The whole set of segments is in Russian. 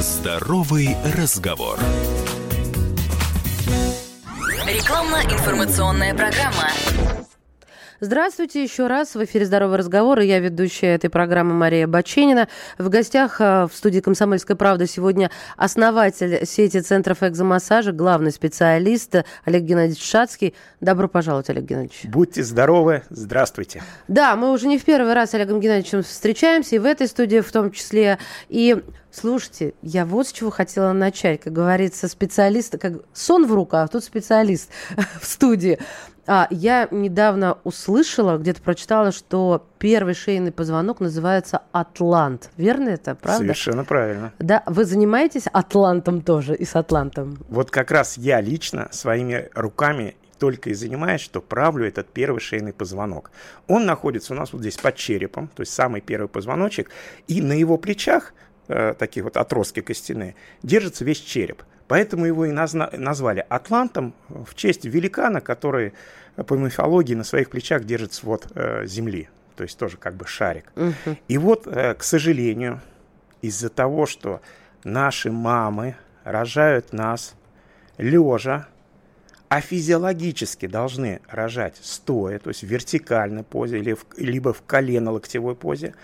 Здоровый разговор. Рекламно-информационная программа. Здравствуйте еще раз. В эфире «Здоровый разговор» и я ведущая этой программы Мария Баченина. В гостях э, в студии «Комсомольская правда» сегодня основатель сети центров экзомассажа, главный специалист Олег Геннадьевич Шацкий. Добро пожаловать, Олег Геннадьевич. Будьте здоровы, здравствуйте. Да, мы уже не в первый раз с Олегом Геннадьевичем встречаемся, и в этой студии в том числе. И Слушайте, я вот с чего хотела начать. Как говорится, специалист, как сон в руках, а тут специалист в студии. А, я недавно услышала, где-то прочитала, что первый шейный позвонок называется атлант. Верно это, правда? Совершенно правильно. Да, вы занимаетесь атлантом тоже и с атлантом? Вот как раз я лично своими руками только и занимаюсь, что правлю этот первый шейный позвонок. Он находится у нас вот здесь под черепом, то есть самый первый позвоночек, и на его плечах, э, такие вот отростки костяные, держится весь череп. Поэтому его и назна- назвали Атлантом в честь великана, который по мифологии на своих плечах держит свод э, земли. То есть тоже как бы шарик. Мгм. И вот, э, к сожалению, из-за того, что наши мамы рожают нас лежа, а физиологически должны рожать стоя, то есть в вертикальной позе, или в- либо в колено-локтевой позе,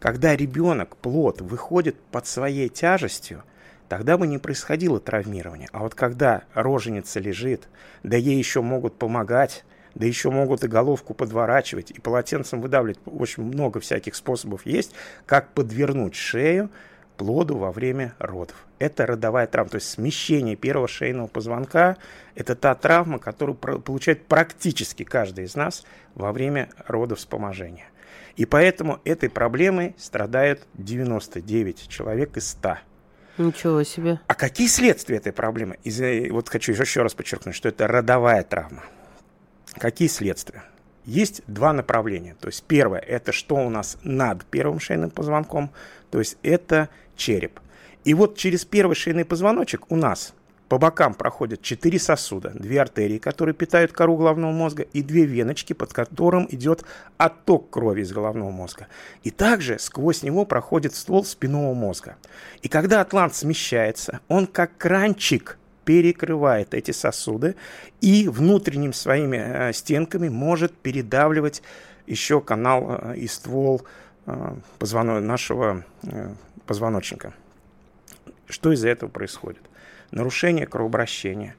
когда ребенок, плод, выходит под своей тяжестью, тогда бы не происходило травмирование. А вот когда роженица лежит, да ей еще могут помогать, да еще могут и головку подворачивать, и полотенцем выдавливать, очень много всяких способов есть, как подвернуть шею плоду во время родов. Это родовая травма, то есть смещение первого шейного позвонка – это та травма, которую получает практически каждый из нас во время родовспоможения. И поэтому этой проблемой страдают 99 человек из 100. Ничего себе. А какие следствия этой проблемы? Из-за- вот хочу еще раз подчеркнуть, что это родовая травма. Какие следствия? Есть два направления. То есть первое, это что у нас над первым шейным позвонком, то есть это череп. И вот через первый шейный позвоночек у нас по бокам проходят четыре сосуда, две артерии, которые питают кору головного мозга, и две веночки, под которым идет отток крови из головного мозга. И также сквозь него проходит ствол спинного мозга. И когда атлант смещается, он как кранчик перекрывает эти сосуды и внутренними своими э, стенками может передавливать еще канал э, и ствол э, нашего позвоночника. Что из-за этого происходит? Нарушение кровообращения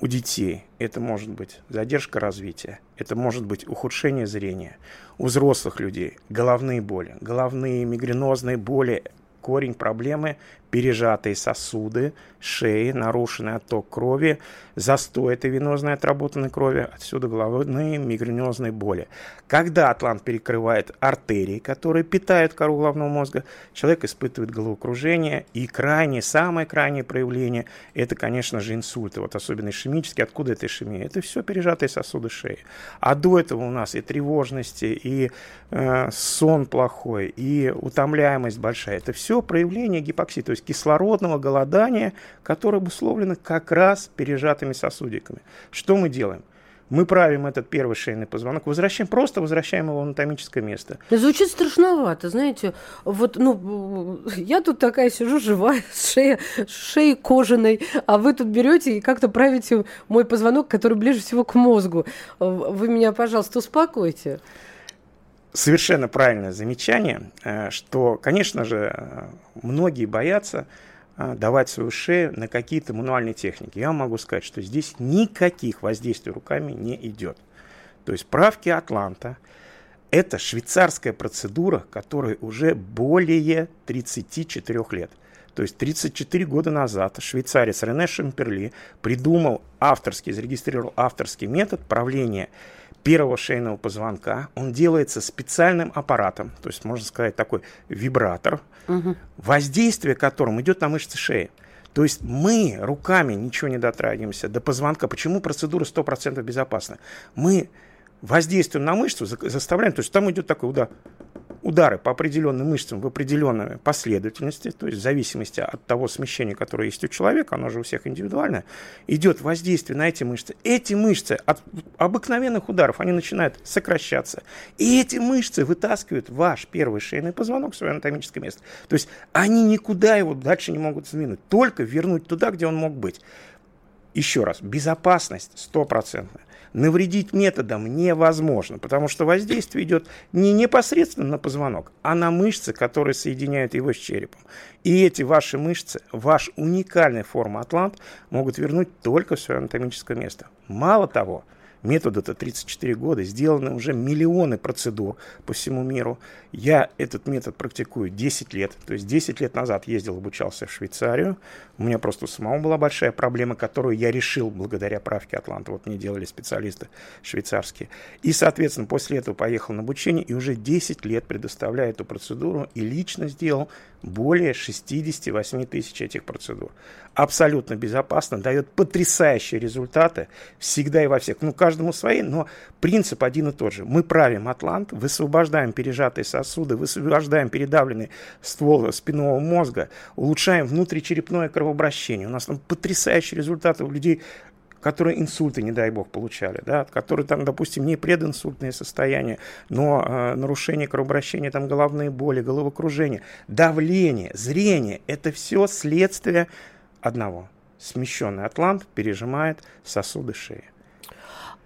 у детей. Это может быть задержка развития, это может быть ухудшение зрения. У взрослых людей головные боли, головные мигренозные боли. Корень проблемы – пережатые сосуды, шеи, нарушенный отток крови, застой этой венозной отработанной крови, отсюда головные мигренозные боли. Когда атлант перекрывает артерии, которые питают кору головного мозга, человек испытывает головокружение, и крайнее, самое крайнее проявление – это, конечно же, инсульты, вот особенно ишемические. Откуда эта ишемия? Это все пережатые сосуды шеи. А до этого у нас и тревожности, и э, сон плохой, и утомляемость большая. Это все проявление гипоксии, то есть кислородного голодания, которое обусловлено как раз пережатыми сосудиками. Что мы делаем? Мы правим этот первый шейный позвонок, возвращаем, просто возвращаем его в анатомическое место. Звучит страшновато, знаете. Вот, ну, я тут такая сижу живая, с шеей, шеей кожаной, а вы тут берете и как-то правите мой позвонок, который ближе всего к мозгу. Вы меня, пожалуйста, успокойте. Совершенно правильное замечание, э, что, конечно же, э, многие боятся э, давать свою шею на какие-то мануальные техники. Я могу сказать, что здесь никаких воздействий руками не идет. То есть правки Атланта – это швейцарская процедура, которая уже более 34 лет. То есть 34 года назад швейцарец Рене Шамперли придумал авторский, зарегистрировал авторский метод правления первого шейного позвонка. Он делается специальным аппаратом, то есть, можно сказать, такой вибратор, воздействие которым идет на мышцы шеи. То есть мы руками ничего не дотрагиваемся до позвонка. Почему процедура 100% безопасна? Мы воздействуем на мышцу, за- заставляем, то есть там идет такой удар, удары по определенным мышцам в определенной последовательности, то есть в зависимости от того смещения, которое есть у человека, оно же у всех индивидуальное, идет воздействие на эти мышцы. Эти мышцы от обыкновенных ударов, они начинают сокращаться. И эти мышцы вытаскивают ваш первый шейный позвонок в свое анатомическое место. То есть они никуда его дальше не могут сдвинуть, только вернуть туда, где он мог быть. Еще раз, безопасность стопроцентная навредить методом невозможно, потому что воздействие идет не непосредственно на позвонок, а на мышцы, которые соединяют его с черепом. И эти ваши мышцы, ваш уникальная форма атлант могут вернуть только в свое анатомическое место. Мало того, Методу-то 34 года, сделаны уже миллионы процедур по всему миру. Я этот метод практикую 10 лет. То есть 10 лет назад ездил, обучался в Швейцарию. У меня просто у самого была большая проблема, которую я решил благодаря правке Атланта. Вот мне делали специалисты швейцарские. И, соответственно, после этого поехал на обучение и уже 10 лет предоставляю эту процедуру и лично сделал более 68 тысяч этих процедур. Абсолютно безопасно, дает потрясающие результаты всегда и во всех. Ну, каждому свои, но принцип один и тот же. Мы правим атлант, высвобождаем пережатые сосуды, высвобождаем передавленный ствол спинного мозга, улучшаем внутричерепное кровообращение. У нас там потрясающие результаты у людей которые инсульты, не дай бог, получали, да, которые там, допустим, не прединсультные состояния, но э, нарушение кровообращения, там головные боли, головокружение, давление, зрение, это все следствие одного. Смещенный атлант пережимает сосуды шеи.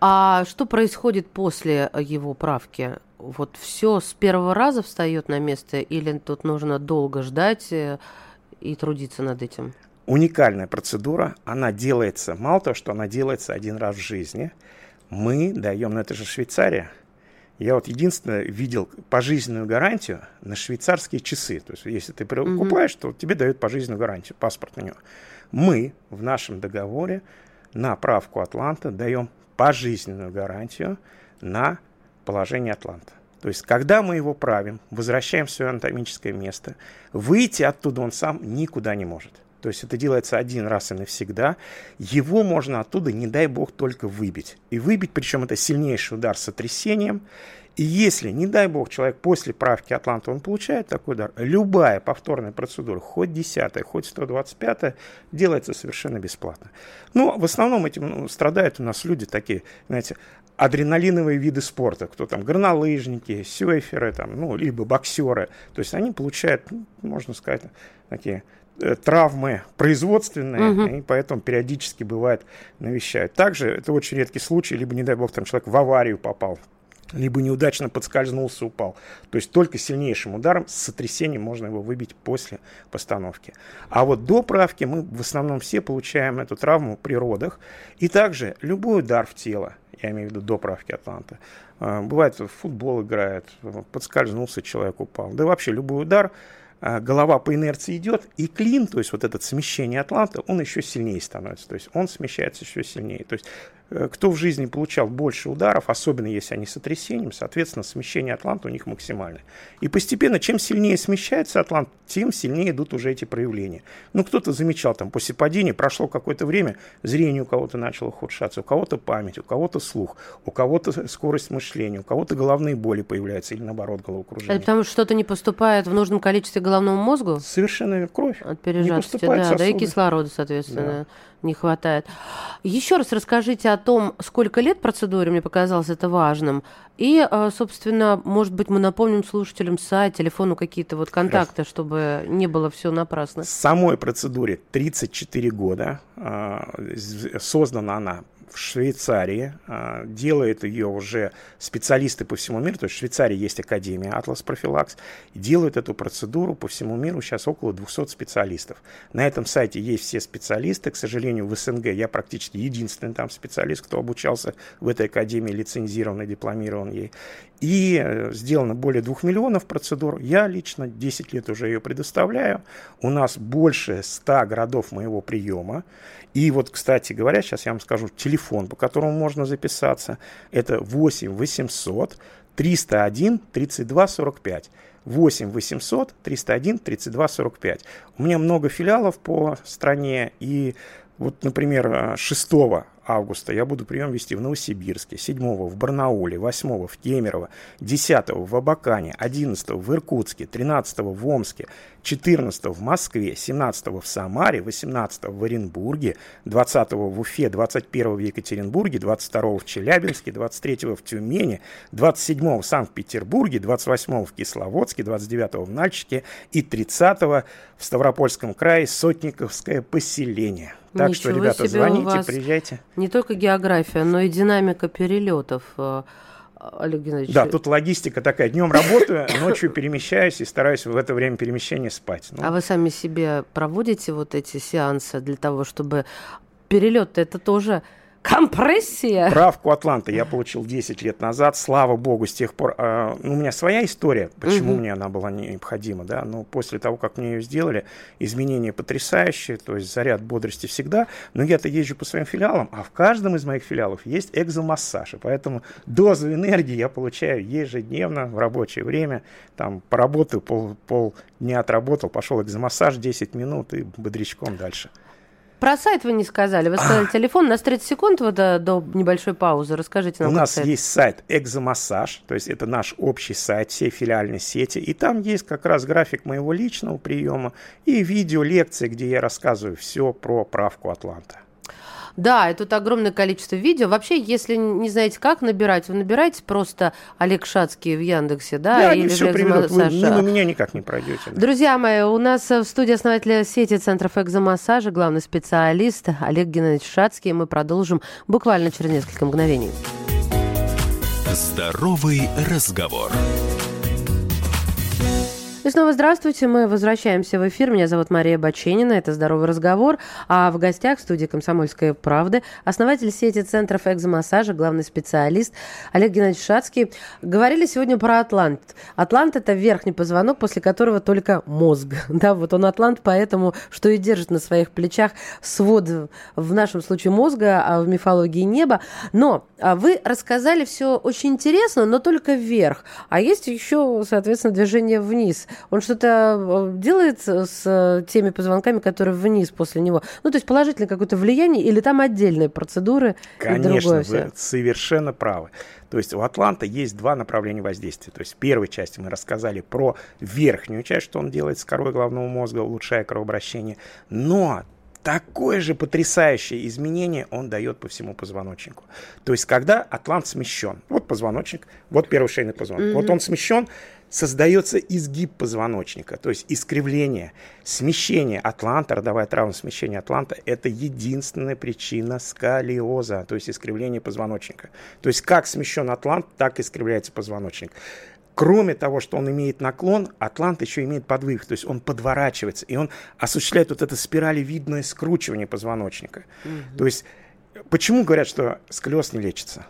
А что происходит после его правки? Вот все с первого раза встает на место или тут нужно долго ждать э, и трудиться над этим? уникальная процедура. Она делается, мало того, что она делается один раз в жизни, мы даем, ну это же Швейцария, я вот единственное видел пожизненную гарантию на швейцарские часы. То есть, если ты покупаешь, mm-hmm. то тебе дают пожизненную гарантию, паспорт на него. Мы в нашем договоре на правку Атланта даем пожизненную гарантию на положение Атланта. То есть, когда мы его правим, возвращаем в свое анатомическое место, выйти оттуда он сам никуда не может. То есть это делается один раз и навсегда. Его можно оттуда, не дай бог, только выбить. И выбить, причем это сильнейший удар с сотрясением. И если, не дай бог, человек после правки Атланта, он получает такой удар, любая повторная процедура, хоть 10 хоть 125 делается совершенно бесплатно. Ну, в основном этим ну, страдают у нас люди такие, знаете, адреналиновые виды спорта, кто там горнолыжники, серферы, там, ну, либо боксеры. То есть они получают, ну, можно сказать, такие Э, травмы производственные, угу. и поэтому периодически бывает навещают. Также это очень редкий случай, либо, не дай бог, там человек в аварию попал, либо неудачно подскользнулся, упал. То есть только сильнейшим ударом с сотрясением можно его выбить после постановки. А вот до правки мы в основном все получаем эту травму при родах. И также любой удар в тело, я имею в виду до правки Атланта, э, бывает в футбол играет, подскользнулся, человек упал. Да и вообще любой удар – а, голова по инерции идет, и клин, то есть вот это смещение атланта, он еще сильнее становится, то есть он смещается еще сильнее. То есть Э, кто в жизни получал больше ударов, особенно если они с сотрясением, соответственно, смещение атланта у них максимальное. И постепенно, чем сильнее смещается атлант, тем сильнее идут уже эти проявления. Ну, кто-то замечал, там, после падения прошло какое-то время, зрение у кого-то начало ухудшаться, у кого-то память, у кого-то слух, у кого-то скорость мышления, у кого-то головные боли появляются или, наоборот, головокружение. Это потому что что-то не поступает в нужном количестве головному мозгу? Совершенно кровь. От пережатости, да, да, и кислорода, соответственно. Да не хватает. Еще раз расскажите о том, сколько лет процедуре, мне показалось это важным. И, а, собственно, может быть, мы напомним слушателям сайт, телефону какие-то вот контакты, Хорошо. чтобы не было все напрасно. Самой процедуре 34 года. А, создана она в Швейцарии. А, делают ее уже специалисты по всему миру. То есть в Швейцарии есть Академия Атлас Профилакс. Делают эту процедуру по всему миру сейчас около 200 специалистов. На этом сайте есть все специалисты. К сожалению, в СНГ я практически единственный там специалист, кто обучался в этой академии, лицензирован и дипломирован ей. И э, сделано более 2 миллионов процедур. Я лично 10 лет уже ее предоставляю. У нас больше 100 городов моего приема. И вот, кстати говоря, сейчас я вам скажу телефон, по которому можно записаться. Это 8 800 301 32 45. 8 800 301 32 45. У меня много филиалов по стране, и вот, например, 6 августа я буду прием вести в Новосибирске, 7 в Барнауле, 8 в Кемерово, 10 в Абакане, 11 в Иркутске, 13 в Омске, 14 в Москве, 17 в Самаре, 18 в Оренбурге, 20 в Уфе, 21 в Екатеринбурге, 22 в Челябинске, 23 в Тюмени, 27 в Санкт-Петербурге, 28 в Кисловодске, 29 в Нальчике и 30 в Ставропольском крае Сотниковское поселение. Так Ничего что, ребята, звоните, приезжайте. Не только география, но и динамика перелетов. э, Олег Геннадьевич. Да, тут логистика такая. Днем работаю, ночью перемещаюсь и стараюсь в это время перемещения спать. Ну, А вы сами себе проводите вот эти сеансы для того, чтобы перелет это тоже компрессия? Правку Атланта я получил 10 лет назад. Слава богу, с тех пор... э, у меня своя история, почему Мгм. мне она была необходима. Да? Но после того, как мне ее сделали, изменения потрясающие, то есть заряд бодрости всегда. Но я-то езжу по своим филиалам, а в каждом из моих филиалов есть экзомассаж. И поэтому дозу энергии я получаю ежедневно в рабочее время. Там поработаю, пол, полдня отработал, пошел экзомассаж 10 минут и бодрячком дальше. Про сайт вы не сказали. Вы сказали телефон. У нас 30 секунд вот, до, до небольшой паузы. Расскажите нам. У нас сайт. есть сайт Экзомассаж, то есть это наш общий сайт всей филиальной сети, и там есть как раз график моего личного приема и видео лекции, где я рассказываю все про правку Атланта. Да, и тут огромное количество видео. Вообще, если не знаете, как набирать, вы набираете просто Олег Шацкий в Яндексе, да, они или все же приведут, вы мимо меня никак не пройдете. да. Друзья мои, у нас в студии основателя сети центров экзомассажа, главный специалист Олег Геннадьевич Шацкий. Мы продолжим буквально через несколько мгновений. Здоровый разговор. И снова здравствуйте, мы возвращаемся в эфир. Меня зовут Мария Баченина, это «Здоровый разговор». А в гостях в студии «Комсомольской правды» основатель сети центров экзомассажа, главный специалист Олег Геннадьевич Шацкий. Говорили сегодня про Атлант. Атлант – это верхний позвонок, после которого только мозг. Да, вот он Атлант, поэтому что и держит на своих плечах свод, в нашем случае мозга, а в мифологии неба. Но а вы рассказали все очень интересно, но только вверх. А есть еще, соответственно, движение вниз. Он что-то э, делает с э, теми позвонками, которые вниз после него? Ну, то есть положительное какое-то влияние или там отдельные процедуры Конечно, вы совершенно правы. То есть у Атланта есть два направления воздействия. То есть в первой части мы рассказали про верхнюю часть, что он делает с корой головного мозга, улучшая кровообращение. Но такое же потрясающее изменение он дает по всему позвоночнику. То есть когда атлант смещен, вот позвоночник, вот первый шейный позвонок, вот он смещен, создается изгиб позвоночника, то есть искривление, смещение атланта, родовая травма смещения атланта – это единственная причина сколиоза, то есть искривление позвоночника. То есть как смещен атлант, так искривляется позвоночник. Кроме того, что он имеет наклон, атлант еще имеет подвиг, то есть он подворачивается, и он осуществляет вот это спиралевидное скручивание позвоночника. То есть почему говорят, что сколиоз не лечится?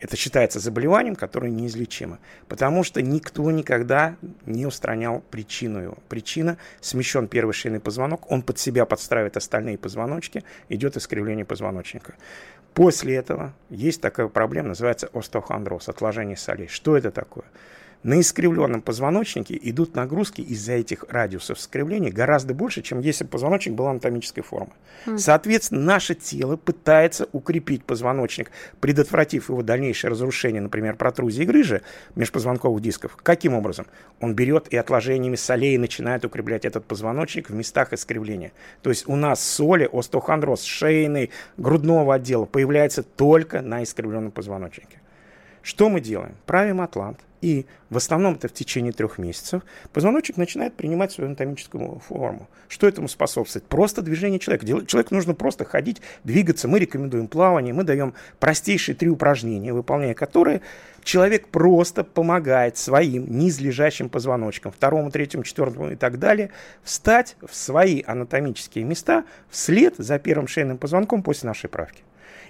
Это считается заболеванием, которое неизлечимо, потому что никто никогда не устранял причину его. Причина – смещен первый шейный позвонок, он под себя подстраивает остальные позвоночки, идет искривление позвоночника. После этого есть такая проблема, называется остеохондроз, отложение солей. Что это такое? На искривленном позвоночнике идут нагрузки из-за этих радиусов искривления гораздо больше, чем если бы позвоночник был анатомической формы. Соответственно, наше тело пытается укрепить позвоночник, предотвратив его дальнейшее разрушение, например, протрузии грыжи межпозвонковых дисков. Каким образом? Он берет и отложениями солей начинает укреплять этот позвоночник в местах искривления. То есть у нас соли, остеохондроз шейный, грудного отдела появляется только на искривленном позвоночнике. Что мы делаем? Правим атлант, и в основном это в течение трех месяцев позвоночник начинает принимать свою анатомическую форму. Что этому способствует? Просто движение человека. Человеку нужно просто ходить, двигаться. Мы рекомендуем плавание, мы даем простейшие три упражнения, выполняя которые человек просто помогает своим низлежащим позвоночкам, второму, третьему, четвертому и так далее, встать в свои анатомические места вслед за первым шейным позвонком после нашей правки.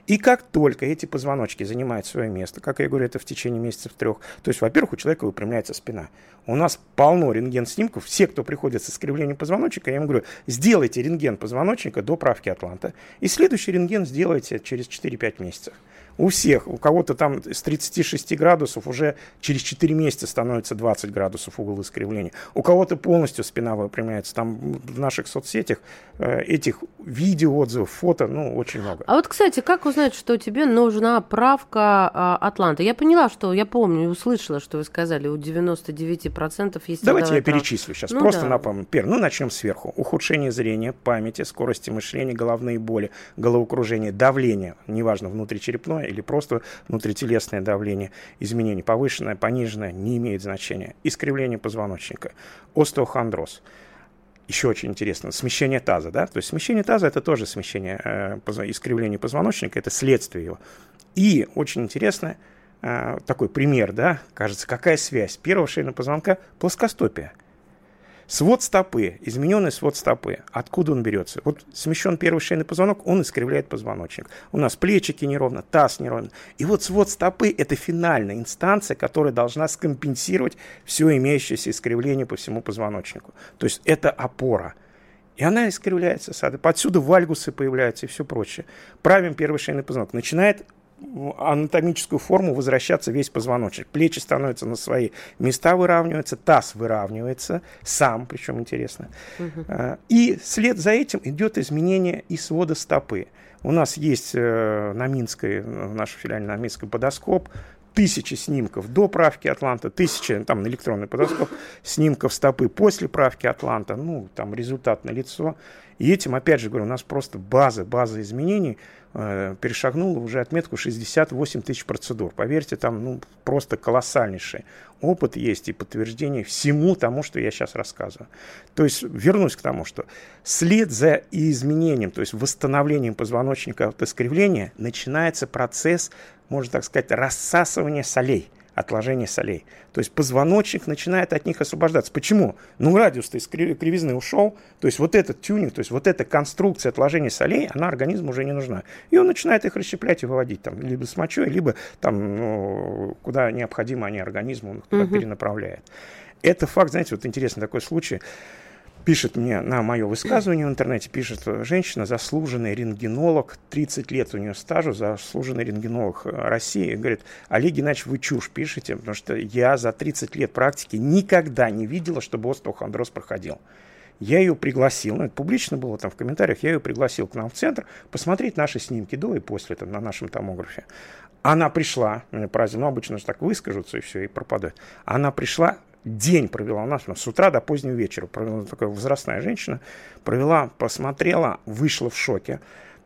И как только эти позвоночки занимают свое место, как я говорю, это в течение месяцев трех, то есть, во-первых, у человека выпрямляется спина. У нас полно рентген-снимков. Все, кто приходит с искривлением позвоночника, я им говорю, сделайте рентген позвоночника до правки Атланта. И следующий рентген сделайте через 4-5 месяцев. У всех, у кого-то там с 36 градусов уже через 4 месяца становится 20 градусов угол искривления. У кого-то полностью спина выпрямляется. Там в наших соцсетях э, этих видео, отзывов, фото, ну, очень много. А вот, кстати, как узнать, что тебе нужна правка а, Атланта? Я поняла, что, я помню, услышала, что вы сказали, у 99% есть Давайте я перечислю сейчас, ну, просто да. напомню. Первое, ну, начнем сверху. Ухудшение зрения, памяти, скорости мышления, головные боли, головокружение, давление, неважно, внутричерепное или просто внутрителесное давление, изменение повышенное, пониженное, не имеет значения. Искривление позвоночника, остеохондроз – еще очень интересно, смещение таза, да, то есть смещение таза это тоже смещение, э, искривление позвоночника, это следствие его. И очень интересно, э, такой пример, да, кажется, какая связь? Первого шейного позвонка, плоскостопия – Свод стопы, измененный свод стопы, откуда он берется? Вот смещен первый шейный позвонок, он искривляет позвоночник. У нас плечики неровно, таз неровно. И вот свод стопы – это финальная инстанция, которая должна скомпенсировать все имеющееся искривление по всему позвоночнику. То есть это опора. И она искривляется, отсюда вальгусы появляются и все прочее. Правим первый шейный позвонок. Начинает анатомическую форму возвращаться весь позвоночник. Плечи становятся на свои места, выравниваются, таз выравнивается сам, причем интересно. Угу. И след за этим идет изменение и свода стопы. У нас есть э, на Минской, в нашей филиале на Минской подоскоп, тысячи снимков до правки Атланта, тысячи, там, электронный подоскоп, снимков стопы после правки Атланта, ну, там, результат на лицо. И этим, опять же говорю, у нас просто база, база изменений – э, перешагнула уже отметку 68 тысяч процедур. Поверьте, там ну, просто колоссальнейший опыт есть и подтверждение всему тому, что я сейчас рассказываю. То есть вернусь к тому, что след за изменением, то есть восстановлением позвоночника от искривления, начинается процесс, можно так сказать, рассасывания солей – отложение солей. То есть позвоночник начинает от них освобождаться. Почему? Ну, радиус-то из кривизны ушел, то есть вот этот тюнинг, то есть вот эта конструкция отложения солей, она организму уже не нужна. И он начинает их расщеплять и выводить там, либо с мочой, либо там, ну, куда необходимо они организму, он их угу. перенаправляет. Это факт, знаете, вот интересный такой случай пишет мне на мое высказывание в интернете, пишет женщина, заслуженный рентгенолог, 30 лет у нее стажу, заслуженный рентгенолог России, говорит, Олег Геннадьевич, вы чушь пишете, потому что я за 30 лет практики никогда не видела, чтобы остеохондроз проходил. Я ее пригласил, ну это публично было там в комментариях, я ее пригласил к нам в центр посмотреть наши снимки до и после там, на нашем томографе. Она пришла, меня поразило, ну обычно же так выскажутся и все, и пропадают. Она пришла, день провела у нас, с утра до позднего вечера. Провела такая возрастная женщина, провела, посмотрела, вышла в шоке.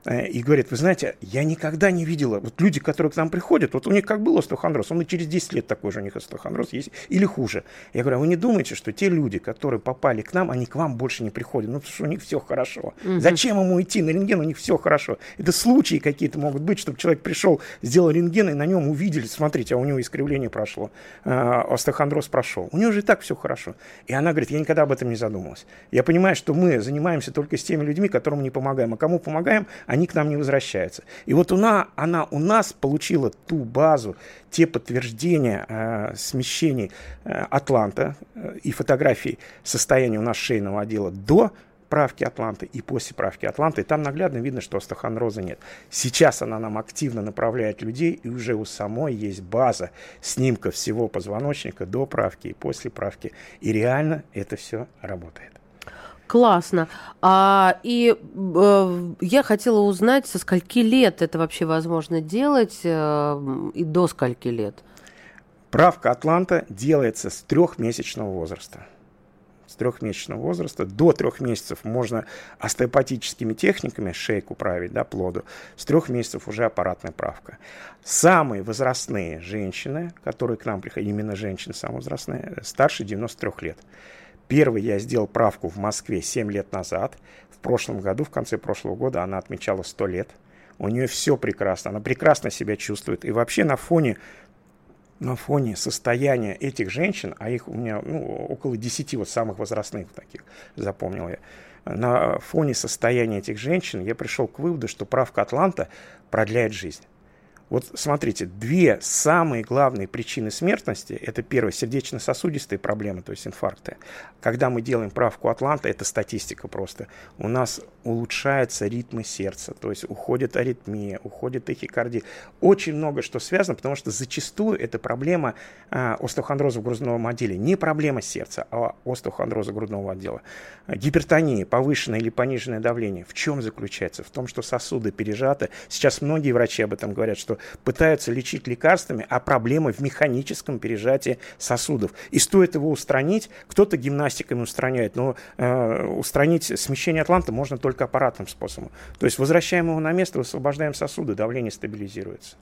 Э, и говорит, вы знаете, я никогда не видела, вот люди, которые к нам приходят, вот у них как был остеохондроз, он и через 10 лет такой же у них остеохондроз есть, или хуже. Я говорю, а вы не думаете, что те люди, которые попали к нам, они к вам больше не приходят, ну, потому что у них все хорошо. Угу. Зачем ему идти на рентген, у них все хорошо. Это случаи какие-то могут быть, чтобы человек пришел, сделал рентген, и на нем увидели, смотрите, а у него искривление прошло, э, остеохондроз прошел. У него же и так все хорошо. И она говорит, я никогда об этом не задумывалась. Я понимаю, что мы занимаемся только с теми людьми, которым не помогаем. А кому помогаем, они к нам не возвращаются. И вот она, она у нас получила ту базу, те подтверждения э, смещений э, Атланта э, и фотографий состояния у нас шейного отдела до правки Атланты и после правки Атланты. И там наглядно видно, что остеохондроза нет. Сейчас она нам активно направляет людей, и уже у самой есть база снимка всего позвоночника до правки и после правки. И реально это все работает. Классно. А, и э, я хотела узнать, со скольки лет это вообще возможно делать э, и до скольки лет? Правка Атланта делается с трехмесячного возраста. С трехмесячного возраста до трех месяцев можно остеопатическими техниками шейку править, да, плоду. С трех месяцев уже аппаратная правка. Самые возрастные женщины, которые к нам приходят, именно женщины самые возрастные, старше 93 лет. Первый я сделал правку в Москве 7 лет назад. В прошлом году, в конце прошлого года, она отмечала 100 лет. У нее все прекрасно, она прекрасно себя чувствует. И вообще на фоне, на фоне состояния этих женщин, а их у меня ну, около 10 вот самых возрастных таких, запомнил я, на фоне состояния этих женщин я пришел к выводу, что правка Атланта продляет жизнь. Вот смотрите, две самые главные причины смертности, это первое, сердечно-сосудистые проблемы, то есть инфаркты. Когда мы делаем правку Атланта, это статистика просто, у нас улучшаются ритмы сердца, то есть уходит аритмия, уходит тахикардия. Очень много что связано, потому что зачастую это проблема а, остеохондроза в грудном отделе. Не проблема сердца, а остеохондроза грудного отдела. Гипертония, повышенное или пониженное давление. В чем заключается? В том, что сосуды пережаты. Сейчас многие врачи об этом говорят, что пытаются лечить лекарствами, а проблема в механическом пережатии сосудов. И стоит его устранить, кто-то гимнастиками устраняет, но э, устранить смещение атланта можно только аппаратным способом. То есть возвращаем его на место, высвобождаем сосуды, давление стабилизируется.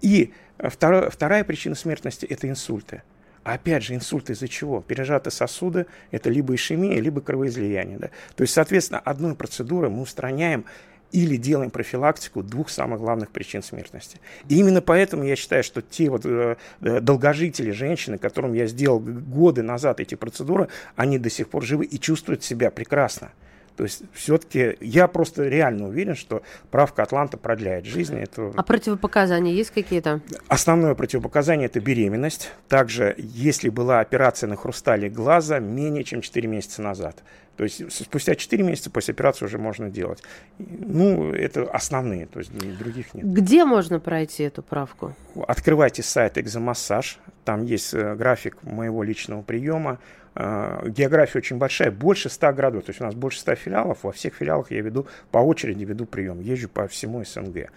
И э, второе, вторая причина смертности – это инсульты. А опять же, инсульт из-за чего? Пережатые сосуды – это либо ишемия, либо кровоизлияние. Да? То есть, соответственно, одной процедурой мы устраняем или делаем профилактику двух самых главных причин смертности. И именно поэтому я считаю, что те вот э, э, долгожители, женщины, которым я сделал годы назад эти процедуры, они до сих пор живы и чувствуют себя прекрасно. То есть все-таки я просто реально уверен, что правка Атланта продляет жизнь. Это... А противопоказания есть какие-то? Основное противопоказание – это беременность. Также, если была операция на хрустале глаза менее чем 4 месяца назад. То есть спустя 4 месяца после операции уже можно делать. Ну, это основные, то есть других нет. Где можно пройти эту правку? Открывайте сайт «Экзомассаж». Там есть э, график моего личного приема. Э, география очень большая, больше 100 городов. То есть у нас больше 100 филиалов. Во всех филиалах я веду по очереди веду прием. Езжу по всему СНГ.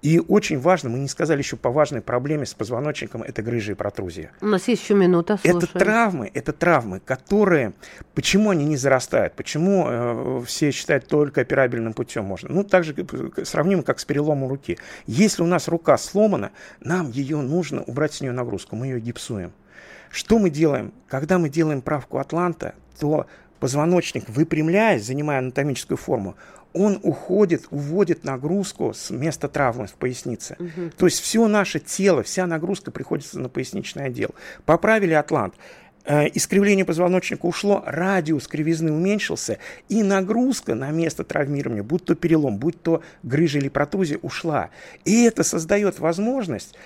И очень важно, мы не сказали еще по важной проблеме с позвоночником, это грыжи и протрузия. У нас есть еще минута, слушаем. Это травмы, это травмы, которые, почему они не зарастают, почему э, все считают только операбельным путем можно. Ну, так же сравнимо, как с переломом руки. Если у нас рука сломана, нам ее нужно убрать с нее нагрузку, мы ее гипсуем. Что мы делаем? Когда мы делаем правку Атланта, то позвоночник, выпрямляясь, занимая анатомическую форму, он уходит, уводит нагрузку с места травмы в пояснице. Угу. То есть все наше тело, вся нагрузка приходится на поясничный отдел. Поправили атлант. Э, искривление позвоночника ушло, радиус кривизны уменьшился, и нагрузка на место травмирования, будь то перелом, будь то грыжа или протрузия, ушла. И это создает возможность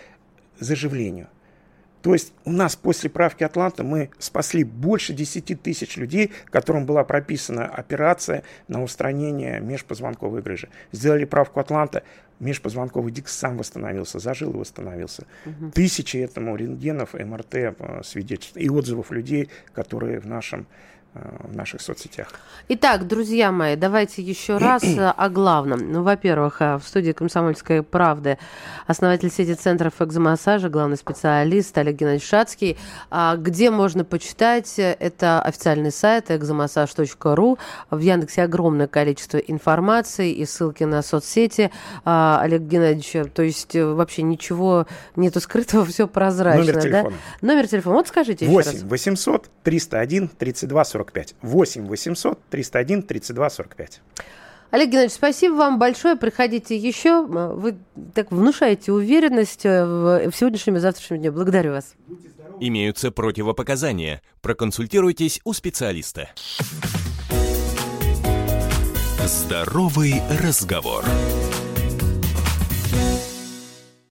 заживлению. То есть у нас после правки Атланта мы спасли больше 10 тысяч людей, которым была прописана операция на устранение межпозвонковой грыжи. Сделали правку Атланта, межпозвонковый диск сам восстановился, зажил и восстановился. Угу. Тысячи этому рентгенов, МРТ э, свидетельств и отзывов людей, которые в нашем в наших соцсетях. Итак, друзья мои, давайте еще раз о главном. Ну, во-первых, э, в студии «Комсомольской правды» основатель сети центров экзомассажа, главный специалист Олег Геннадьевич Шацкий. А где можно почитать? Это официальный сайт экзомассаж.ру. В Яндексе огромное количество информации и ссылки на соцсети а, Олег Геннадьевич. То есть э, вообще ничего нету скрытого, все прозрачно. Номер телефона. Да? Номер телефона. Вот скажите 8 еще раз. 800 301 32 40 45. 8 800 301 32 45. Олег Геннадьевич, спасибо вам большое. Приходите еще. Вы так внушаете уверенность э, в сегодняшнем и завтрашнем дне. Благодарю вас. Имеются противопоказания. Проконсультируйтесь у специалиста. Здоровый разговор.